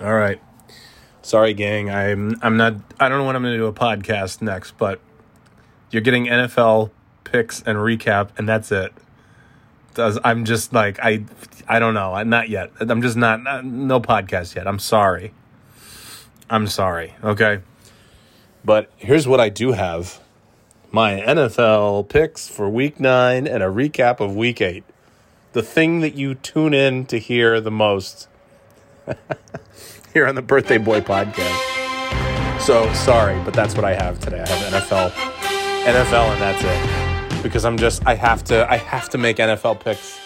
All right. Sorry, gang. I'm I'm not. I don't know when I'm going to do a podcast next, but you're getting NFL picks and recap, and that's it. Does I'm just like I I don't know. Not yet. I'm just not, not no podcast yet. I'm sorry. I'm sorry. Okay. But here's what I do have: my NFL picks for Week Nine and a recap of Week Eight. The thing that you tune in to hear the most. here on the Birthday Boy podcast. So sorry, but that's what I have today. I have NFL, NFL, and that's it. Because I'm just, I have to, I have to make NFL picks.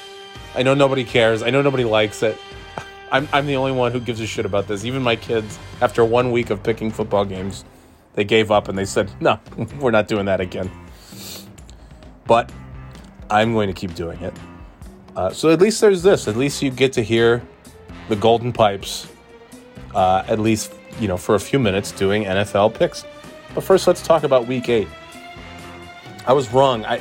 I know nobody cares. I know nobody likes it. I'm, I'm the only one who gives a shit about this. Even my kids, after one week of picking football games, they gave up and they said, no, we're not doing that again. But I'm going to keep doing it. Uh, so at least there's this. At least you get to hear the golden pipes uh, at least you know for a few minutes doing NFL picks. But first, let's talk about Week Eight. I was wrong. I,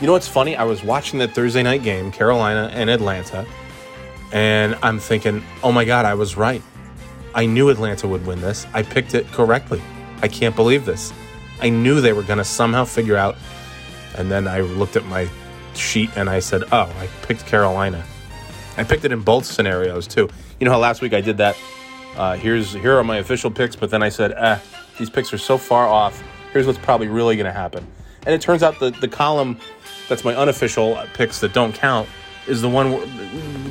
you know what's funny? I was watching that Thursday night game, Carolina and Atlanta, and I'm thinking, oh my god, I was right. I knew Atlanta would win this. I picked it correctly. I can't believe this. I knew they were going to somehow figure out. And then I looked at my sheet and I said, oh, I picked Carolina. I picked it in both scenarios too. You know how last week I did that uh, here's here are my official picks, but then I said, eh, these picks are so far off. Here's what's probably really going to happen. And it turns out the the column that's my unofficial picks that don't count is the one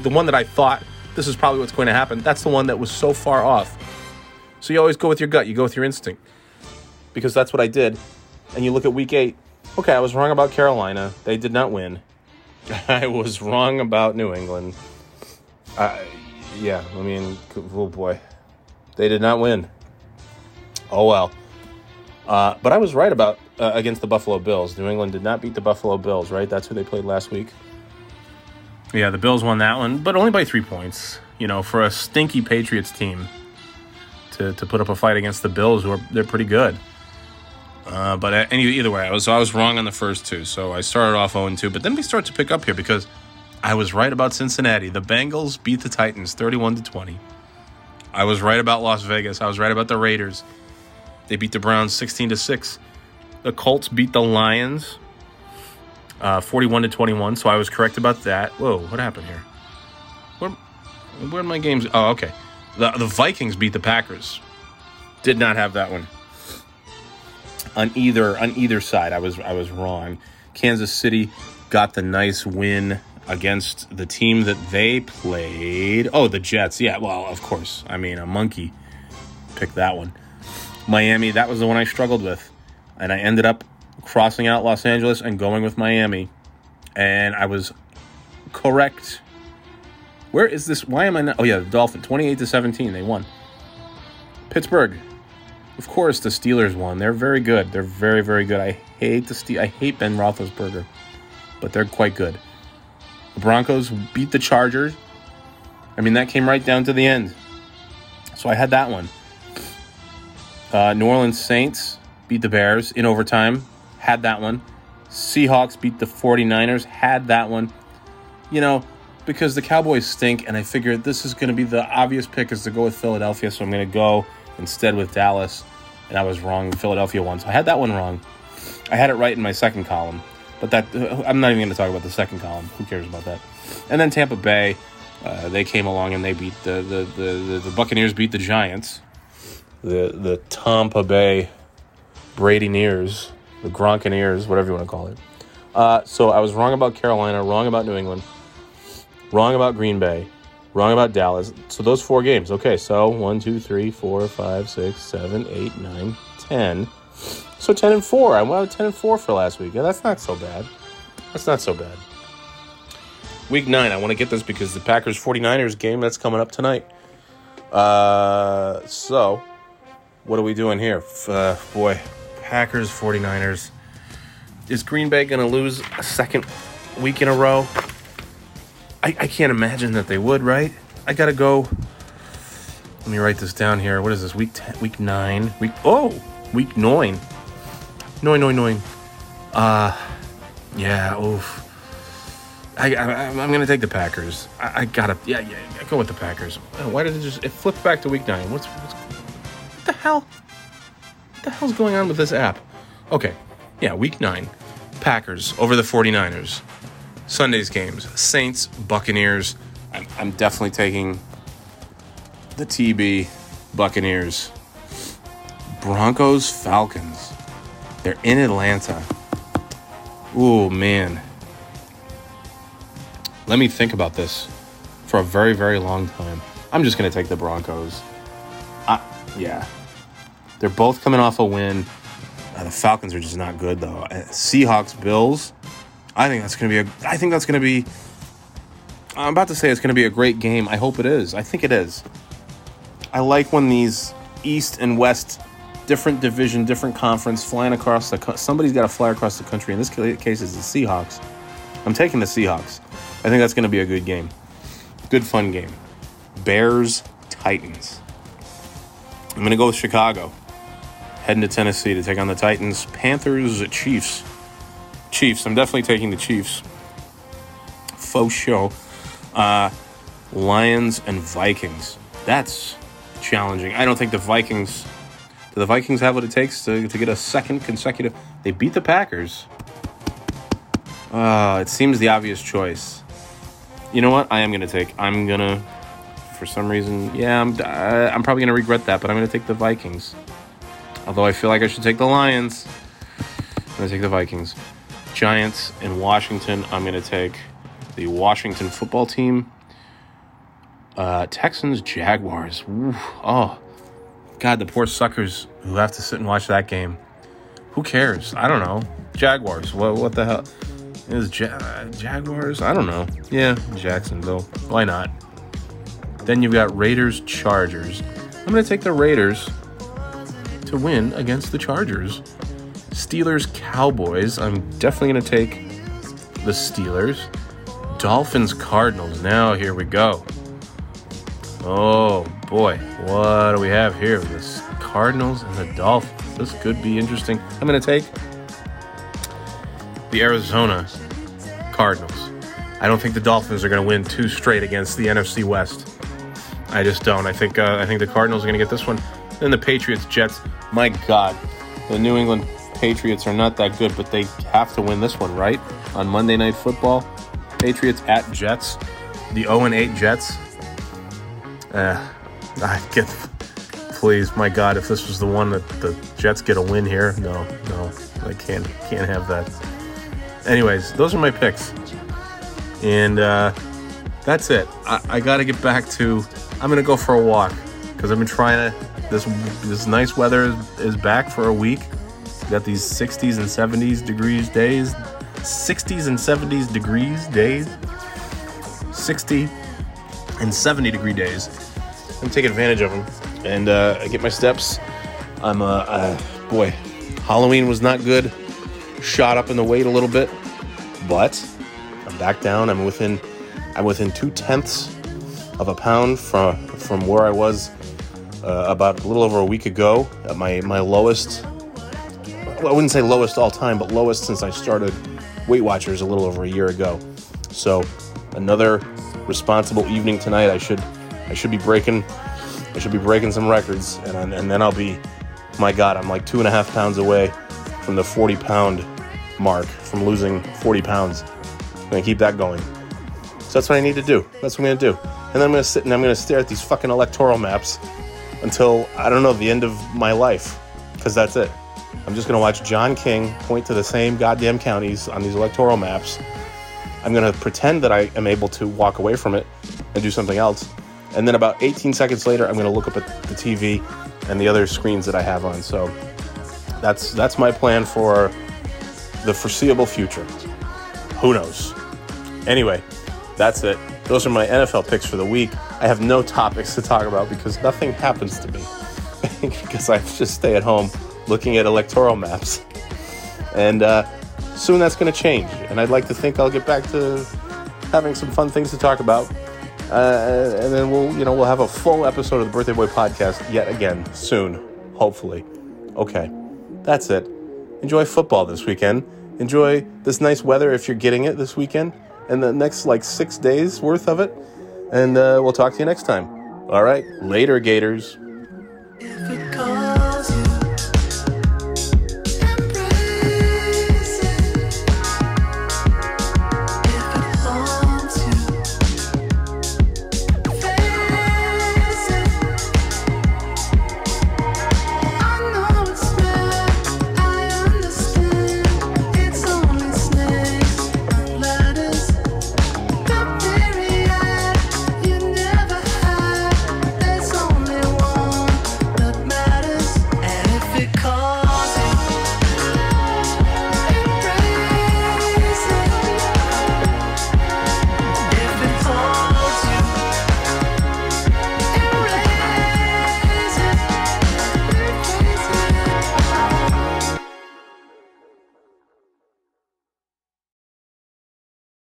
the one that I thought this is probably what's going to happen. That's the one that was so far off. So you always go with your gut. You go with your instinct because that's what I did. And you look at week eight. Okay, I was wrong about Carolina. They did not win. I was wrong about New England. Uh, yeah, I mean, oh boy. They did not win. Oh well. Uh, but I was right about uh, against the Buffalo Bills. New England did not beat the Buffalo Bills, right? That's who they played last week. Yeah, the Bills won that one, but only by three points. You know, for a stinky Patriots team to, to put up a fight against the Bills, who are they're pretty good. Uh, but uh, any, either way, I was I was wrong on the first two, so I started off 0 2. But then we start to pick up here because I was right about Cincinnati. The Bengals beat the Titans 31 to 20. I was right about Las Vegas. I was right about the Raiders. They beat the Browns 16 to 6. The Colts beat the Lions uh, 41 to 21. So I was correct about that. Whoa, what happened here? Where, where are my games? Oh, okay. The, the Vikings beat the Packers. Did not have that one. On either on either side, I was I was wrong. Kansas City got the nice win against the team that they played. Oh, the Jets. Yeah, well, of course. I mean, a monkey picked that one. Miami, that was the one I struggled with. And I ended up crossing out Los Angeles and going with Miami. And I was correct. Where is this? Why am I not? Oh, yeah, the Dolphins. 28 to 17. They won. Pittsburgh. Of course, the Steelers won. They're very good. They're very, very good. I hate the Ste- I hate Ben Roethlisberger, but they're quite good. Broncos beat the Chargers. I mean, that came right down to the end. So I had that one. Uh, New Orleans Saints beat the Bears in overtime. Had that one. Seahawks beat the 49ers. Had that one. You know, because the Cowboys stink, and I figured this is going to be the obvious pick is to go with Philadelphia, so I'm going to go instead with Dallas. And I was wrong. Philadelphia won. So I had that one wrong. I had it right in my second column. But that I'm not even going to talk about the second column. Who cares about that? And then Tampa Bay, uh, they came along and they beat the the, the, the, the Buccaneers beat the Giants. The the Tampa Bay Brady Nears, the Gronkaneers, whatever you want to call it. Uh, so I was wrong about Carolina, wrong about New England, wrong about Green Bay, wrong about Dallas. So those four games. Okay, so one, two, three, four, five, six, seven, eight, nine, ten. So 10 and 4. I went 10 and 4 for last week. Yeah, that's not so bad. That's not so bad. Week 9, I want to get this because the Packers 49ers game that's coming up tonight. Uh, so, what are we doing here? Uh, boy, Packers 49ers. Is Green Bay going to lose a second week in a row? I, I can't imagine that they would, right? I got to go. Let me write this down here. What is this? Week 10, week 9. Week Oh, week 9. Noin, noin, noin. Uh, yeah, oof. I, I I'm gonna take the Packers. I, I gotta yeah yeah yeah, go with the Packers. Uh, Why did it just it flipped back to week nine? What's, what's what the hell? What the hell's going on with this app? Okay, yeah, week nine, Packers over the 49ers. Sunday's games, Saints, Buccaneers. I'm, I'm definitely taking the TB Buccaneers. Broncos, Falcons. They're in Atlanta. Ooh, man. Let me think about this for a very, very long time. I'm just going to take the Broncos. Uh, yeah. They're both coming off a win. Uh, the Falcons are just not good, though. Uh, Seahawks, Bills. I think that's going to be a. I think that's going to be. I'm about to say it's going to be a great game. I hope it is. I think it is. I like when these East and West, different division, different conference, flying across the. co- Somebody's got to fly across the country. In this case, it's the Seahawks. I'm taking the Seahawks. I think that's going to be a good game. Good fun game. Bears Titans. I'm going to go with Chicago. Heading to Tennessee to take on the Titans. Panthers Chiefs. Chiefs. I'm definitely taking the Chiefs. Faux show. Uh, Lions and Vikings. That's challenging. I don't think the Vikings. Do the Vikings have what it takes to, to get a second consecutive? They beat the Packers. Uh, it seems the obvious choice. You know what? I am gonna take. I'm gonna, for some reason, yeah, I'm. Uh, I'm probably gonna regret that, but I'm gonna take the Vikings. Although I feel like I should take the Lions. I'm gonna take the Vikings. Giants in Washington. I'm gonna take the Washington football team. Uh, Texans Jaguars. Ooh, oh, God, the poor suckers who have to sit and watch that game. Who cares? I don't know. Jaguars. What? What the hell? Is ja- Jaguars? I don't know. Yeah, Jacksonville. Why not? Then you've got Raiders Chargers. I'm gonna take the Raiders to win against the Chargers. Steelers Cowboys. I'm definitely gonna take the Steelers. Dolphins Cardinals. Now here we go. Oh boy, what do we have here? This Cardinals and the Dolphins. This could be interesting. I'm gonna take the Arizona Cardinals. I don't think the Dolphins are going to win two straight against the NFC West. I just don't. I think uh, I think the Cardinals are going to get this one. Then the Patriots Jets. My God, the New England Patriots are not that good, but they have to win this one, right? On Monday Night Football, Patriots at Jets. The 0 8 Jets. Uh, I get. Please, my God, if this was the one that the Jets get a win here, no, no, I can't can't have that. Anyways, those are my picks. And uh, that's it. I, I got to get back to. I'm gonna go for a walk because I've been trying to. This this nice weather is, back for a week. Got these 60s and 70s degrees days, 60s and 70s degrees days, 60 and 70 degree days. I'm taking advantage of them and uh, I get my steps. I'm uh, uh boy, Halloween was not good. Shot up in the weight a little bit, but I'm back down. I'm within I'm within two tenths of a pound from from where I was uh, about a little over a week ago at my my lowest. Well, I wouldn't say lowest all time, but lowest since I started Weight Watchers a little over a year ago. So another responsible evening tonight. I should I should be breaking I should be breaking some records, and and then I'll be. My God, I'm like two and a half pounds away from the 40 pound mark, from losing 40 pounds. I'm gonna keep that going. So that's what I need to do. That's what I'm gonna do. And then I'm gonna sit and I'm gonna stare at these fucking electoral maps until I don't know the end of my life, because that's it. I'm just gonna watch John King point to the same goddamn counties on these electoral maps. I'm gonna pretend that I am able to walk away from it and do something else. And then about 18 seconds later, I'm gonna look up at the TV and the other screens that I have on. So that's that's my plan for the foreseeable future. Who knows? Anyway, that's it. Those are my NFL picks for the week. I have no topics to talk about because nothing happens to me. because I just stay at home looking at electoral maps. And uh, soon that's going to change. And I'd like to think I'll get back to having some fun things to talk about. Uh, and then we'll, you know, we'll have a full episode of the Birthday Boy podcast yet again soon, hopefully. Okay, that's it. Enjoy football this weekend. Enjoy this nice weather if you're getting it this weekend. and the next like six days worth of it. And uh, we'll talk to you next time. All right. Later, Gators.